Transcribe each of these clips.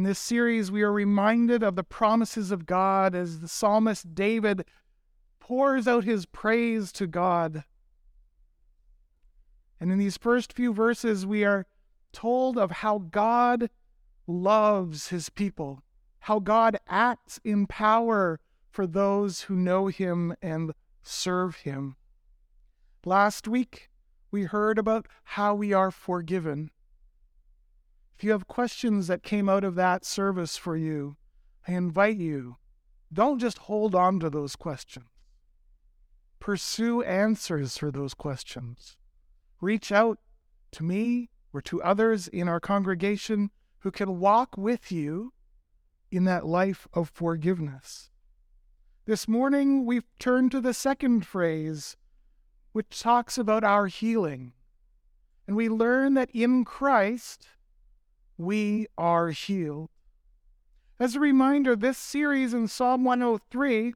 In this series, we are reminded of the promises of God as the psalmist David pours out his praise to God. And in these first few verses, we are told of how God loves his people, how God acts in power for those who know him and serve him. Last week, we heard about how we are forgiven. If you have questions that came out of that service for you, I invite you, don't just hold on to those questions. Pursue answers for those questions. Reach out to me or to others in our congregation who can walk with you in that life of forgiveness. This morning, we've turned to the second phrase, which talks about our healing. And we learn that in Christ, we are healed. As a reminder, this series in Psalm 103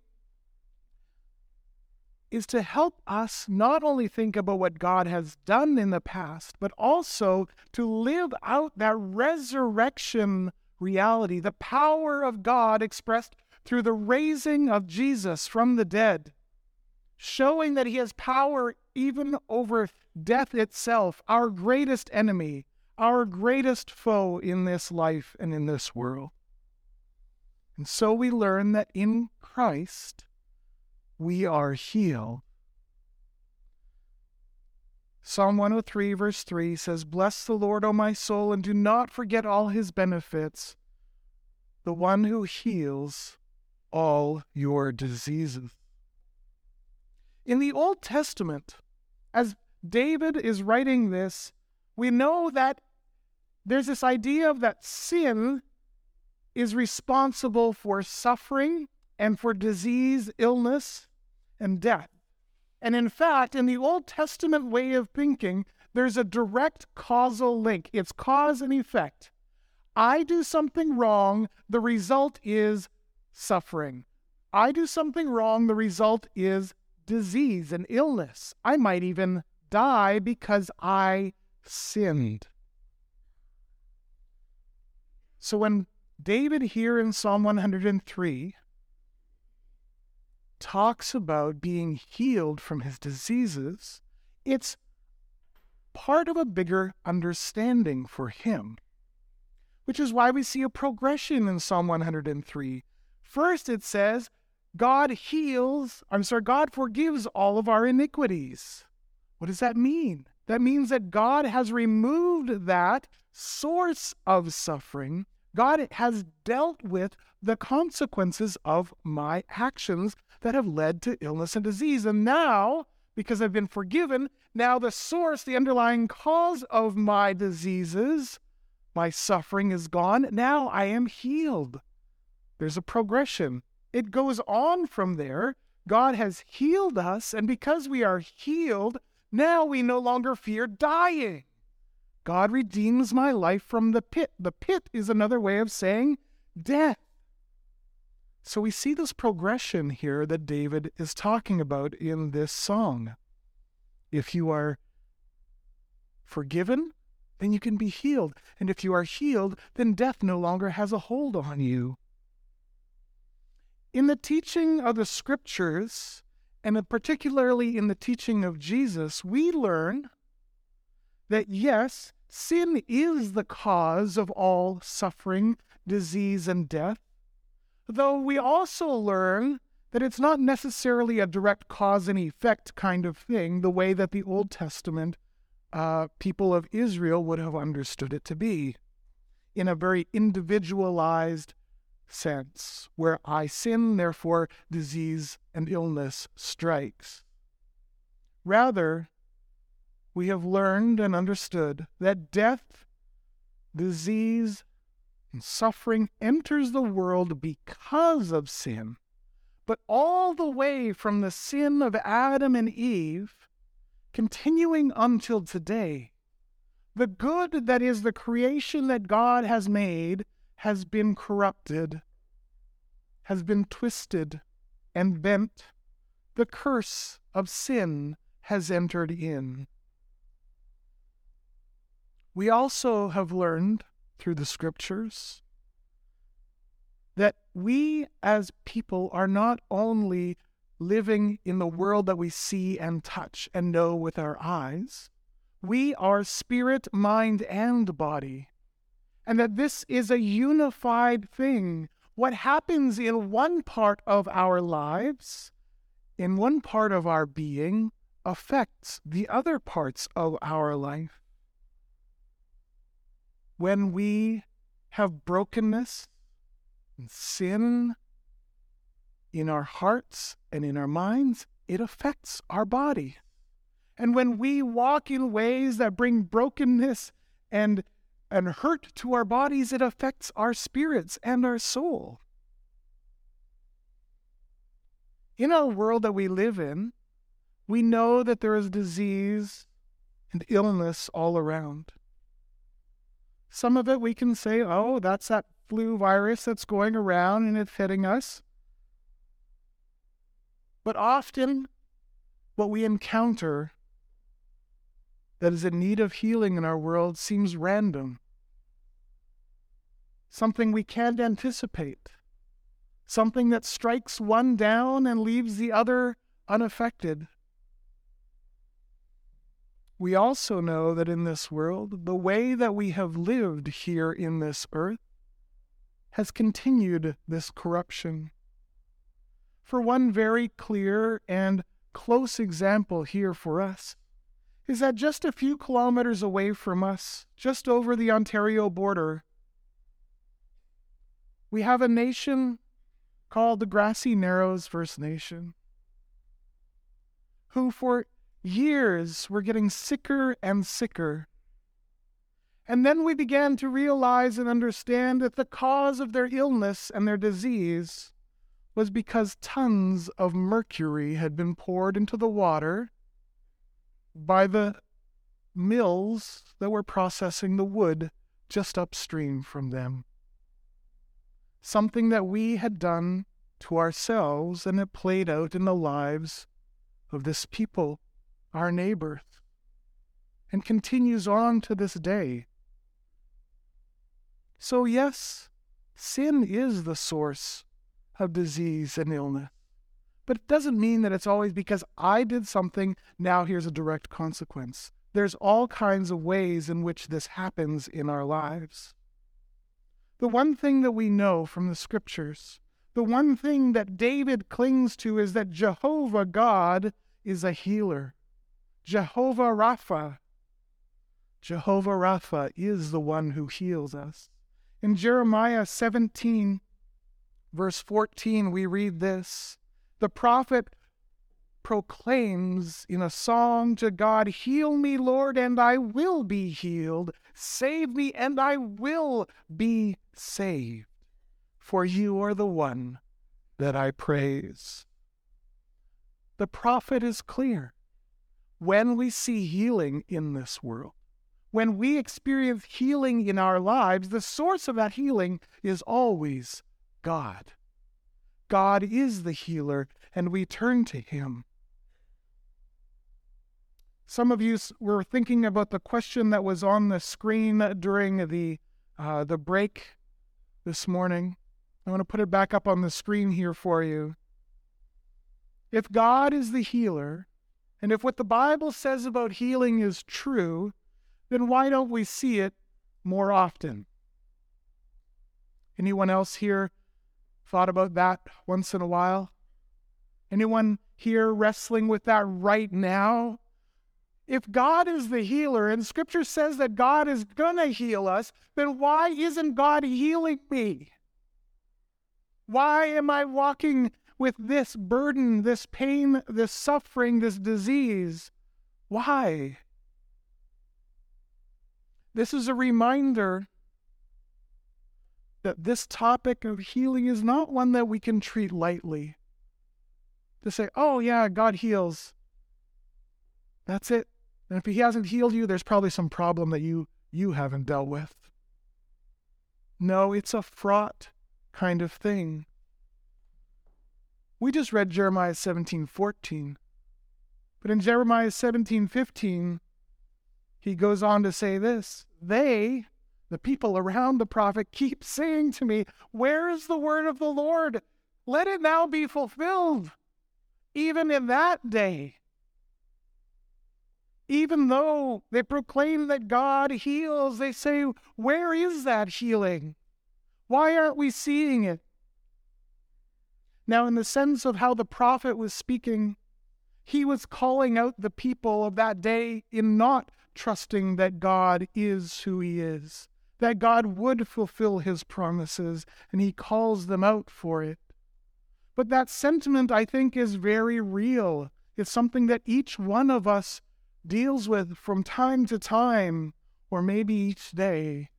is to help us not only think about what God has done in the past, but also to live out that resurrection reality, the power of God expressed through the raising of Jesus from the dead, showing that he has power even over death itself, our greatest enemy, our greatest foe in this life and in this world. And so we learn that in Christ we are healed. Psalm 103, verse 3 says, Bless the Lord, O my soul, and do not forget all his benefits, the one who heals all your diseases. In the Old Testament, as David is writing this, we know that there's this idea of that sin is responsible for suffering and for disease, illness, and death. And in fact, in the Old Testament way of thinking, there's a direct causal link. It's cause and effect. I do something wrong, the result is suffering. I do something wrong, the result is disease and illness. I might even die because I sinned. So when David here in Psalm 103 talks about being healed from his diseases, it's part of a bigger understanding for him, which is why we see a progression in Psalm 103. First, it says, God heals, I'm sorry, God forgives all of our iniquities. What does that mean? That means that God has removed that source of suffering. God has dealt with the consequences of my actions that have led to illness and disease. And now, because I've been forgiven, now the source, the underlying cause of my diseases, my suffering is gone. Now I am healed. There's a progression. It goes on from there. God has healed us, and because we are healed, now we no longer fear dying. God redeems my life from the pit. The pit is another way of saying death. So we see this progression here that David is talking about in this song. If you are forgiven, then you can be healed. And if you are healed, then death no longer has a hold on you. In the teaching of the scriptures, and particularly in the teaching of Jesus, we learn that yes, sin is the cause of all suffering, disease, and death, though we also learn that it's not necessarily a direct cause and effect kind of thing, the way that the Old Testament uh, people of Israel would have understood it to be, in a very individualized sense, where I sin, therefore disease and illness strikes. Rather, we have learned and understood that death, disease, and suffering enters the world because of sin, but all the way from the sin of Adam and Eve, continuing until today. The good that is the creation that God has made has been corrupted, has been twisted and bent. The curse of sin has entered in. We also have learned through the scriptures that we as people are not only living in the world that we see and touch and know with our eyes, we are spirit, mind, and body. And that this is a unified thing. What happens in one part of our lives, in one part of our being, affects the other parts of our life. When we have brokenness and sin in our hearts and in our minds, it affects our body. And when we walk in ways that bring brokenness and, and hurt to our bodies, it affects our spirits and our soul. In our world that we live in, we know that there is disease and illness all around. Some of it we can say, oh, that's that flu virus that's going around and it's hitting us. But often, what we encounter that is in need of healing in our world seems random, something we can't anticipate, something that strikes one down and leaves the other unaffected. We also know that in this world, the way that we have lived here in this earth has continued this corruption. For one very clear and close example here for us is that just a few kilometers away from us, just over the Ontario border, we have a nation called the Grassy Narrows First Nation, who for years were getting sicker and sicker and then we began to realize and understand that the cause of their illness and their disease was because tons of mercury had been poured into the water by the mills that were processing the wood just upstream from them. Something that we had done to ourselves and it played out in the lives of this people, our neighbors, and continues on to this day. So, yes, sin is the source of disease and illness. But it doesn't mean that it's always because I did something, now here's a direct consequence. There's all kinds of ways in which this happens in our lives. The one thing that we know from the scriptures, the one thing that David clings to is that Jehovah God is a healer. Jehovah Rapha. Jehovah Rapha is the one who heals us. In Jeremiah 17, verse 14, we read this The prophet proclaims in a song to God, Heal me, Lord, and I will be healed. Save me, and I will be saved. For you are the one that I praise. The prophet is clear. When we see healing in this world, when we experience healing in our lives, the source of that healing is always God. God is the healer, and we turn to Him. Some of you were thinking about the question that was on the screen during the, uh, the break this morning. I want to put it back up on the screen here for you. If God is the healer, and if what the Bible says about healing is true, then why don't we see it more often? Anyone else here thought about that once in a while? Anyone here wrestling with that right now? If God is the healer and scripture says that God is going to heal us, then why isn't God healing me? Why am I walking with this burden, this pain, this suffering, this disease? Why? This is a reminder that this topic of healing is not one that we can treat lightly. To say, oh, yeah, God heals. That's it. And if He hasn't healed you, there's probably some problem that you, you haven't dealt with. No, it's a fraught kind of thing. We just read Jeremiah 17 14. But in Jeremiah 17 15, he goes on to say this They, the people around the prophet keep saying to me, Where is the word of the Lord? Let it now be fulfilled. Even in that day, even though they proclaim that God heals, they say, Where is that healing? Why aren't we seeing it? Now, in the sense of how the prophet was speaking, he was calling out the people of that day in not trusting that God is who he is, that God would fulfill his promises, and he calls them out for it. But that sentiment, I think, is very real. It's something that each one of us deals with from time to time, or maybe each day.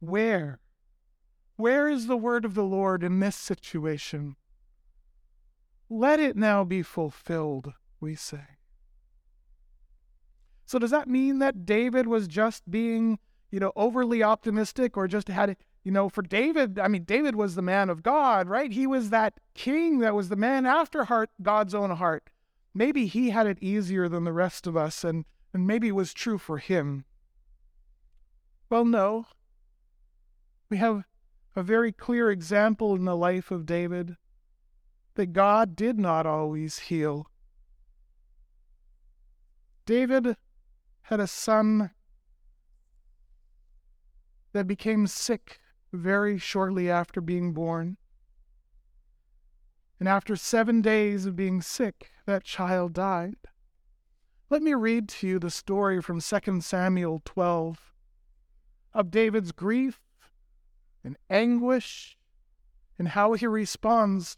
Where? Where is the word of the Lord in this situation? Let it now be fulfilled, we say. So, does that mean that David was just being, you know, overly optimistic or just had, you know, for David, I mean, David was the man of God, right? He was that king that was the man after heart, God's own heart. Maybe he had it easier than the rest of us, and, and maybe it was true for him. Well, no. We have a very clear example in the life of David that God did not always heal. David had a son that became sick very shortly after being born. And after seven days of being sick, that child died. Let me read to you the story from 2 Samuel 12 of David's grief and anguish and how he responds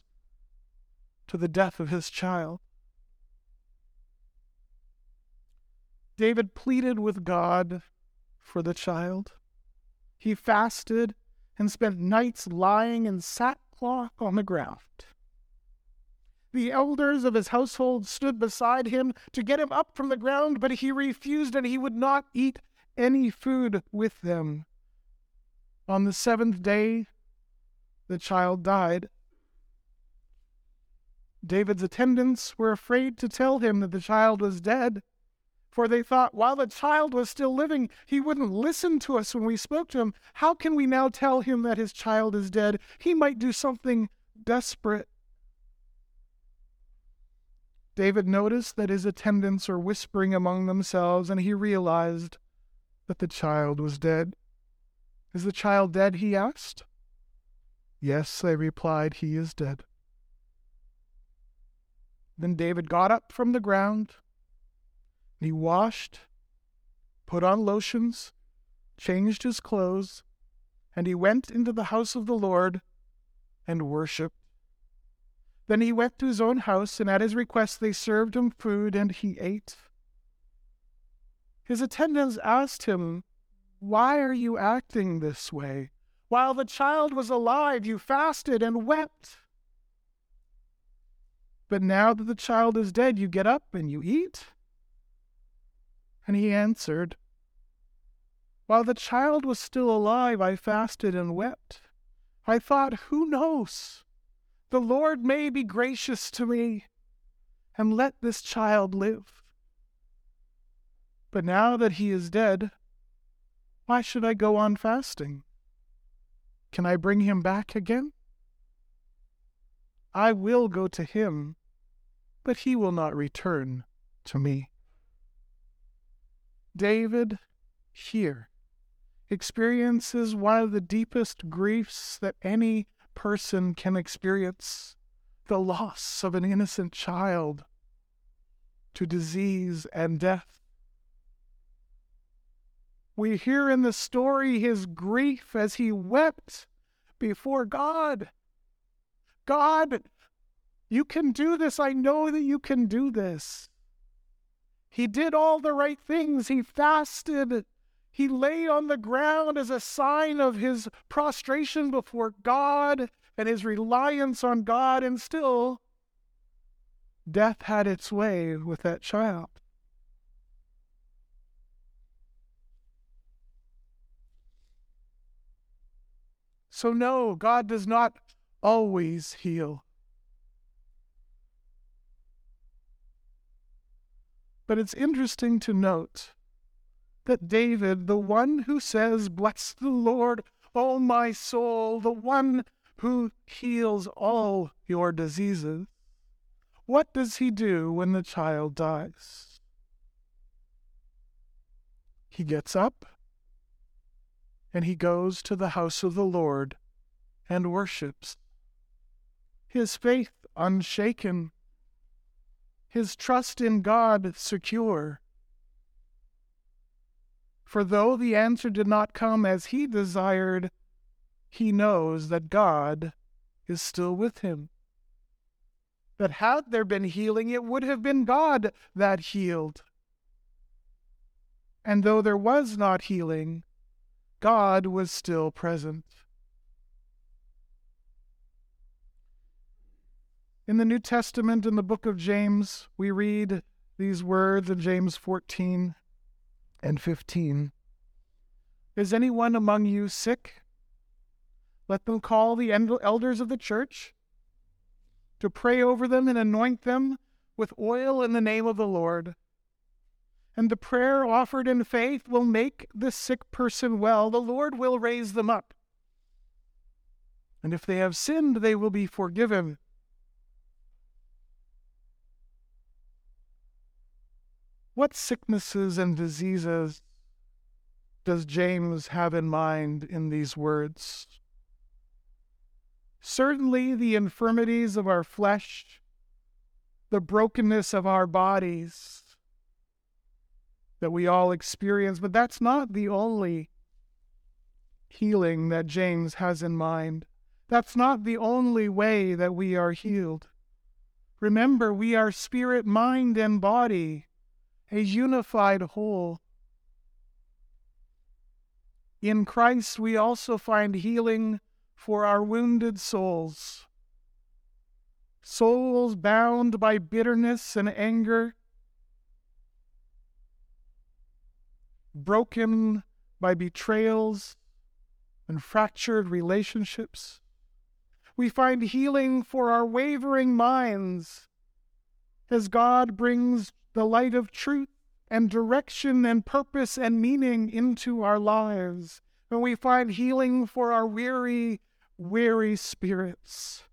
to the death of his child. David pleaded with God for the child. He fasted and spent nights lying in sackcloth on the ground. The elders of his household stood beside him to get him up from the ground, but he refused and he would not eat any food with them. On the seventh day, the child died. David's attendants were afraid to tell him that the child was dead, for they thought while the child was still living, he wouldn't listen to us when we spoke to him. How can we now tell him that his child is dead? He might do something desperate. David noticed that his attendants were whispering among themselves, and he realized that the child was dead. Is the child dead? he asked. Yes, they replied, he is dead. Then David got up from the ground. and He washed, put on lotions, changed his clothes, and he went into the house of the Lord and worshipped. Then he went to his own house, and at his request they served him food, and he ate. His attendants asked him, Why are you acting this way? While the child was alive, you fasted and wept. But now that the child is dead, you get up and you eat? And he answered, While the child was still alive, I fasted and wept. I thought, Who knows? The Lord may be gracious to me and let this child live. But now that he is dead, why should I go on fasting? Can I bring him back again? I will go to him, but he will not return to me. David, here, experiences one of the deepest griefs that any person can experience the loss of an innocent child to disease and death. We hear in the story his grief as he wept before God. God, you can do this. I know that you can do this. He did all the right things. He fasted. He lay on the ground as a sign of his prostration before God and his reliance on God, and still, death had its way with that child. So, no, God does not always heal. But it's interesting to note that David, the one who says, Bless the Lord, O my soul, the one who heals all your diseases, what does he do when the child dies? He gets up and he goes to the house of the Lord and worships. His faith unshaken, his trust in God secure. For though the answer did not come as he desired, he knows that God is still with him. That had there been healing, it would have been God that healed. And though there was not healing, God was still present. In the New Testament, in the book of James, we read these words in James 14 and 15. Is anyone among you sick? Let them call the elders of the church to pray over them and anoint them with oil in the name of the Lord. And the prayer offered in faith will make the sick person well. The Lord will raise them up. And if they have sinned, they will be forgiven. What sicknesses and diseases does James have in mind in these words? Certainly, the infirmities of our flesh, the brokenness of our bodies that we all experience, but that's not the only healing that James has in mind. That's not the only way that we are healed. Remember, we are spirit, mind, and body a unified whole. In Christ, we also find healing for our wounded souls. Souls bound by bitterness and anger, broken by betrayals and fractured relationships. We find healing for our wavering minds as God brings the light of truth and direction and purpose and meaning into our lives. When we find healing for our weary, weary spirits,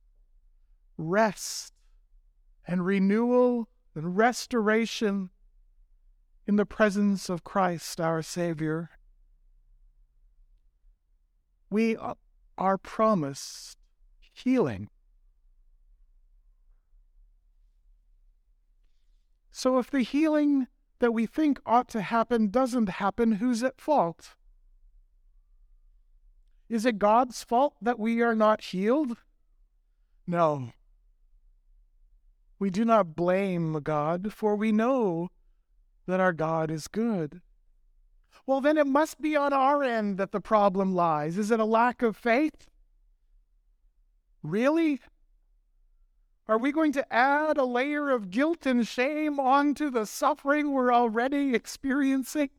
rest and renewal and restoration in the presence of Christ our Savior. We are promised healing. So if the healing that we think ought to happen doesn't happen, who's at fault? Is it God's fault that we are not healed? No. We do not blame God, for we know that our God is good. Well, then it must be on our end that the problem lies. Is it a lack of faith? Really? Are we going to add a layer of guilt and shame onto the suffering we're already experiencing?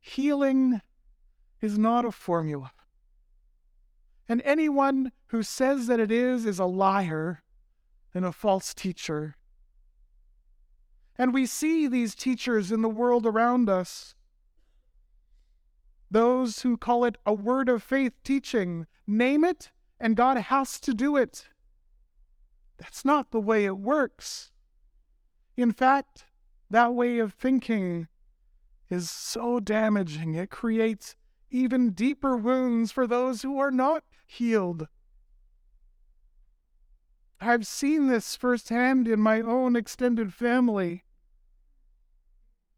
Healing is not a formula. And anyone who says that it is is a liar and a false teacher. And we see these teachers in the world around us. Those who call it a word of faith teaching, name it and God has to do it. That's not the way it works. In fact, that way of thinking is so damaging. It creates even deeper wounds for those who are not healed. I've seen this firsthand in my own extended family.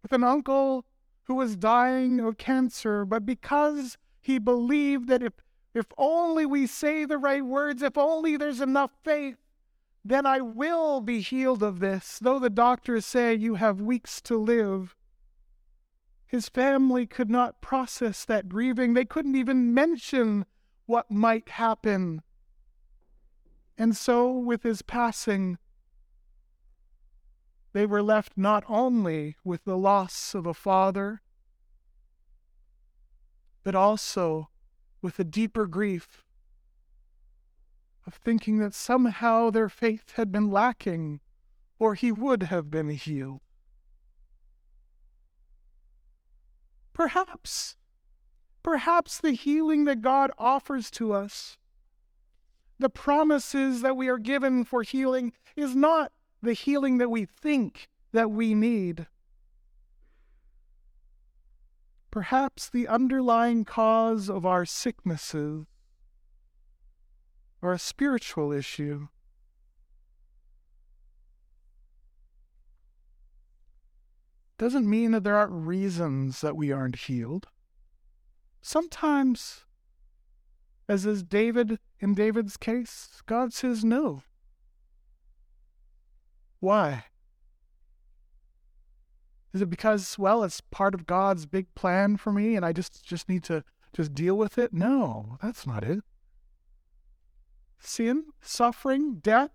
With an uncle who was dying of cancer, but because he believed that if if only we say the right words, if only there's enough faith, then I will be healed of this, though the doctors say you have weeks to live. His family could not process that grieving. They couldn't even mention what might happen. And so, with his passing, they were left not only with the loss of a father, but also with a deeper grief of thinking that somehow their faith had been lacking or he would have been healed. Perhaps, perhaps the healing that God offers to us, the promises that we are given for healing, is not the healing that we think that we need. Perhaps the underlying cause of our sicknesses are a spiritual issue. Doesn't mean that there aren't reasons that we aren't healed. Sometimes, as is David in David's case, God says no. Why? Is it because, well, it's part of God's big plan for me and I just, just need to just deal with it? No, that's not it. Sin, suffering, death,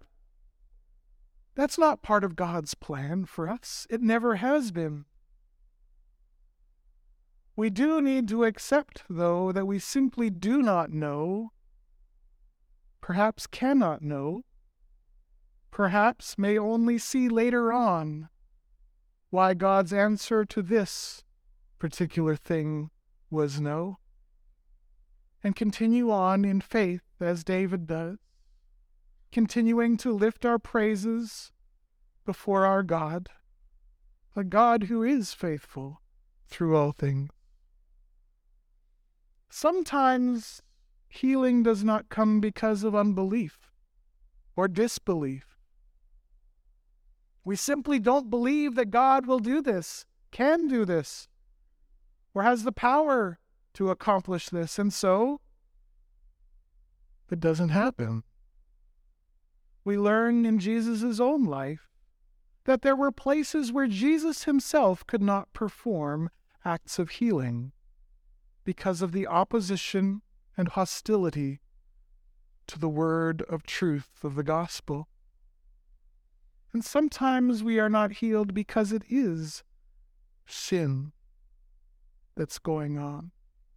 that's not part of God's plan for us. It never has been. We do need to accept, though, that we simply do not know, perhaps cannot know, perhaps may only see later on why God's answer to this particular thing was no, and continue on in faith as David does, continuing to lift our praises before our God, a God who is faithful through all things. Sometimes healing does not come because of unbelief or disbelief. We simply don't believe that God will do this, can do this, or has the power to accomplish this. And so it doesn't happen. We learn in Jesus' own life that there were places where Jesus himself could not perform acts of healing because of the opposition and hostility to the word of truth of the gospel. And sometimes we are not healed because it is sin that's going on.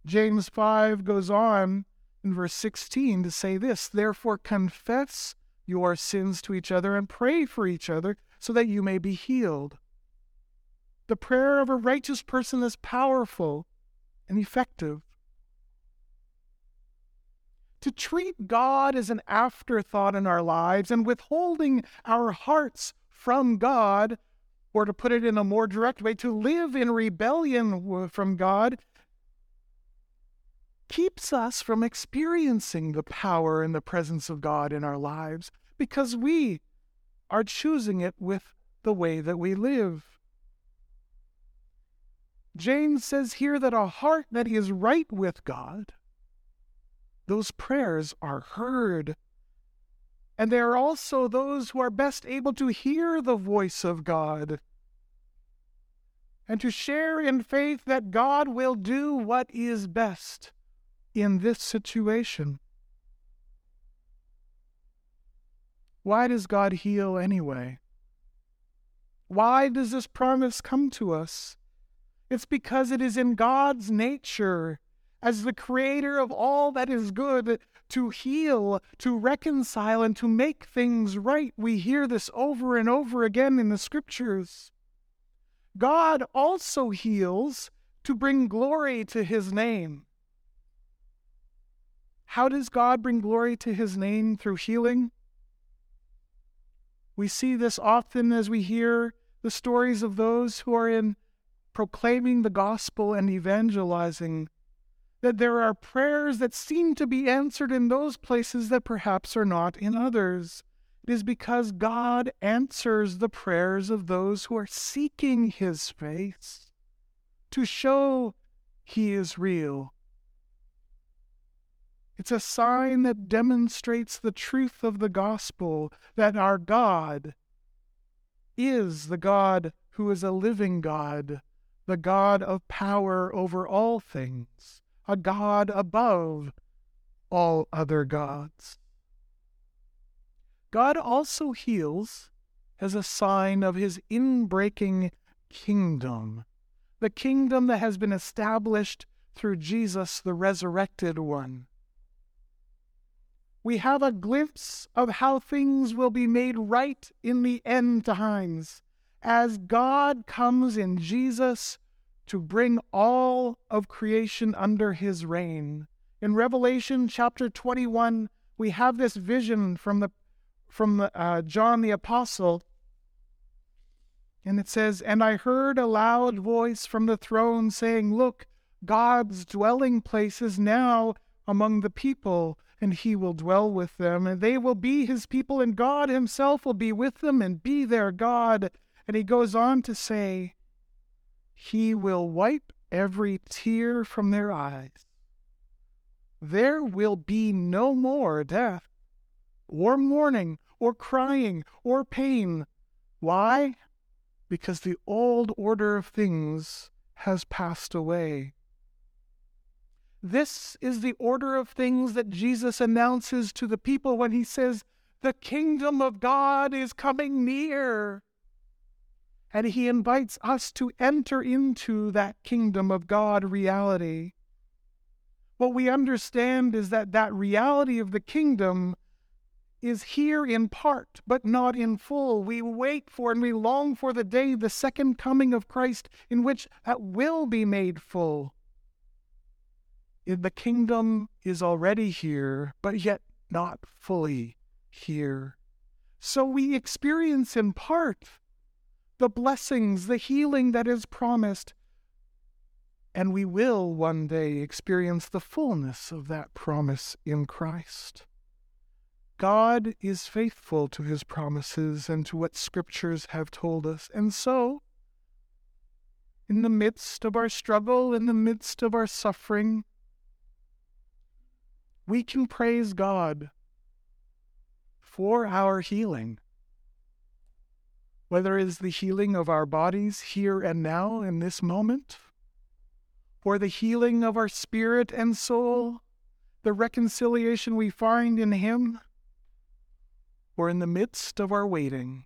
James 5 goes on in verse 16 to say this Therefore, confess your sins to each other and pray for each other so that you may be healed. The prayer of a righteous person is powerful and effective. To treat God as an afterthought in our lives and withholding our hearts from God, or to put it in a more direct way, to live in rebellion from God, keeps us from experiencing the power and the presence of God in our lives because we are choosing it with the way that we live. James says here that a heart that is right with God those prayers are heard. And they are also those who are best able to hear the voice of God and to share in faith that God will do what is best in this situation. Why does God heal anyway? Why does this promise come to us? It's because it is in God's nature as the creator of all that is good, to heal, to reconcile, and to make things right. We hear this over and over again in the scriptures. God also heals to bring glory to his name. How does God bring glory to his name through healing? We see this often as we hear the stories of those who are in proclaiming the gospel and evangelizing that there are prayers that seem to be answered in those places that perhaps are not in others. It is because God answers the prayers of those who are seeking His face to show He is real. It's a sign that demonstrates the truth of the gospel that our God is the God who is a living God, the God of power over all things a God above all other gods. God also heals as a sign of his inbreaking kingdom, the kingdom that has been established through Jesus, the resurrected one. We have a glimpse of how things will be made right in the end times as God comes in Jesus to bring all of creation under his reign. In Revelation chapter 21, we have this vision from the from uh, John the apostle and it says, And I heard a loud voice from the throne saying, Look, God's dwelling place is now among the people, and he will dwell with them, and they will be his people, and God himself will be with them and be their God. And he goes on to say, He will wipe every tear from their eyes. There will be no more death, or mourning, or crying, or pain. Why? Because the old order of things has passed away. This is the order of things that Jesus announces to the people when he says, The kingdom of God is coming near. And he invites us to enter into that kingdom of God reality. What we understand is that that reality of the kingdom is here in part, but not in full. We wait for and we long for the day, the second coming of Christ, in which that will be made full the kingdom is already here, but yet not fully here. So we experience in part the blessings, the healing that is promised, and we will one day experience the fullness of that promise in Christ. God is faithful to his promises and to what scriptures have told us, and so, in the midst of our struggle, in the midst of our suffering, we can praise God for our healing. Whether it is the healing of our bodies here and now in this moment, or the healing of our spirit and soul, the reconciliation we find in Him, or in the midst of our waiting,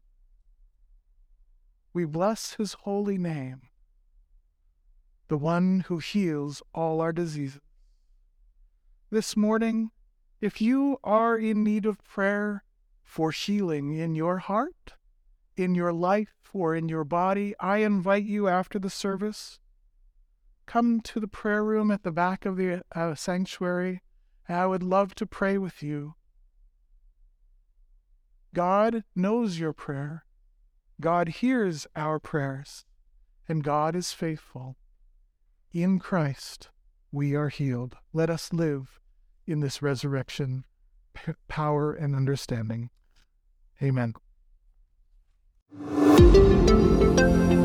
we bless His holy name, the one who heals all our diseases. This morning, if you are in need of prayer for healing in your heart, in your life, or in your body, I invite you after the service. Come to the prayer room at the back of the uh, sanctuary, and I would love to pray with you. God knows your prayer. God hears our prayers, and God is faithful. In Christ, we are healed. Let us live in this resurrection power and understanding. Amen. Música